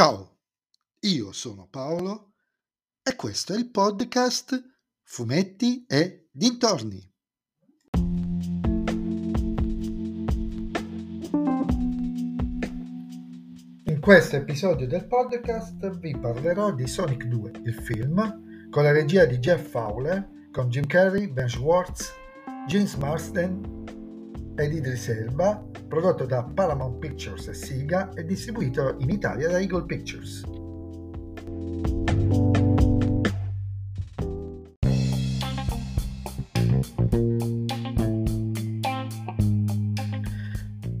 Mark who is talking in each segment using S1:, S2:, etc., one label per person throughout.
S1: Ciao, io sono Paolo e questo è il podcast Fumetti e Dintorni. In questo episodio del podcast vi parlerò di Sonic 2, il film, con la regia di Jeff Fowler, con Jim Carrey, Ben Schwartz, James Marsden ed Idris Elba, prodotto da Paramount Pictures e Siga e distribuito in Italia da Eagle Pictures.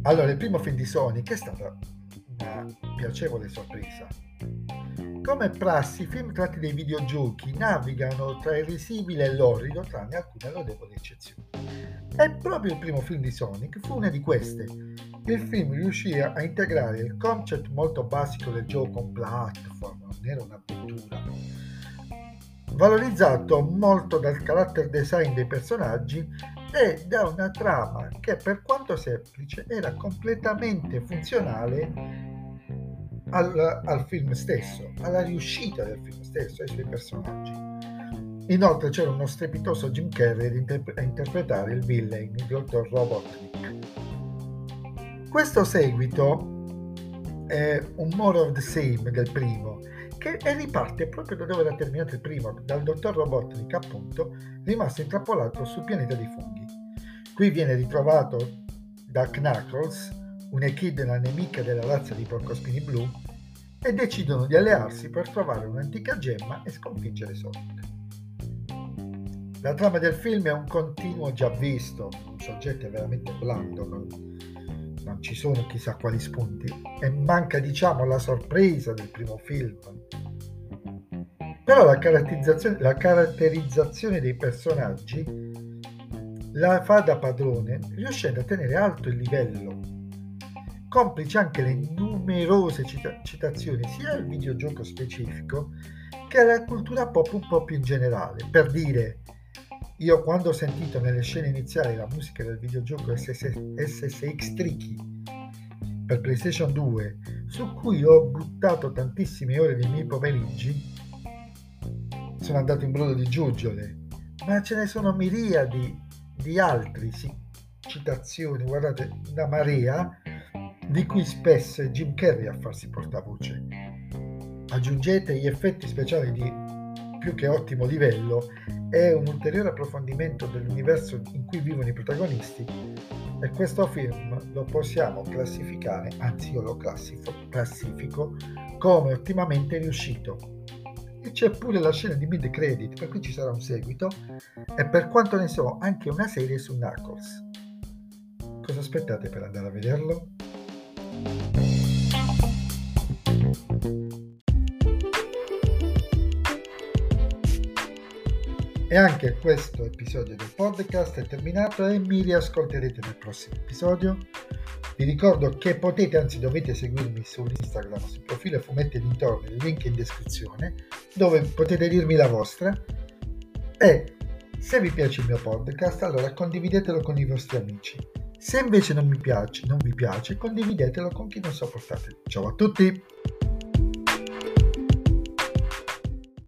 S1: Allora, il primo film di Sonic è stata una piacevole sorpresa. Come prassi, i film tratti dai videogiochi navigano tra il risibile e l'orrido, tranne alcune lodevoli eccezioni. E proprio il primo film di Sonic fu una di queste. Il film riuscì a integrare il concept molto basico del gioco on platform, non era un'avventura, valorizzato molto dal character design dei personaggi e da una trama che per quanto semplice era completamente funzionale al, al, film stesso, alla riuscita del film stesso, ai suoi personaggi. Inoltre c'era uno strepitoso Jim Carrey ad inter- a interpretare il villain, il dottor Robotnik. Questo seguito è un more of the same del primo, che riparte proprio da dove era terminato il primo, dal dottor Robotnik appunto, rimasto intrappolato sul pianeta dei funghi. Qui viene ritrovato da Knuckles, una nemica della razza di porcospini blu, e decidono di allearsi per trovare un'antica gemma e sconfiggere Sonic. La trama del film è un continuo già visto, il soggetto è veramente blando, non, non ci sono chissà quali spunti e manca diciamo la sorpresa del primo film. Però la caratterizzazione, la caratterizzazione dei personaggi la fa da padrone riuscendo a tenere alto il livello complice anche le numerose cita- citazioni sia al videogioco specifico che alla cultura pop un po' più in generale. Per dire, io quando ho sentito nelle scene iniziali la musica del videogioco SS- SSX Tricky per PlayStation 2, su cui ho buttato tantissime ore dei miei pomeriggi, sono andato in brodo di giuggiole, ma ce ne sono miriadi di altri sì, citazioni, guardate, una marea di cui spesso è Jim Carrey a farsi portavoce. Aggiungete gli effetti speciali di più che ottimo livello e un ulteriore approfondimento dell'universo in cui vivono i protagonisti e questo film lo possiamo classificare, anzi io lo classifico, classifico come ottimamente riuscito. E c'è pure la scena di mid credit, per cui ci sarà un seguito e per quanto ne so anche una serie su Knuckles. Cosa aspettate per andare a vederlo? E anche questo episodio del podcast è terminato e mi riascolterete nel prossimo episodio. Vi ricordo che potete, anzi dovete seguirmi su Instagram, sul profilo Fumetti Dintorni, il link in descrizione, dove potete dirmi la vostra. E se vi piace il mio podcast, allora condividetelo con i vostri amici. Se invece non piace, non vi piace, condividetelo con chi non sopportate. Ciao a tutti!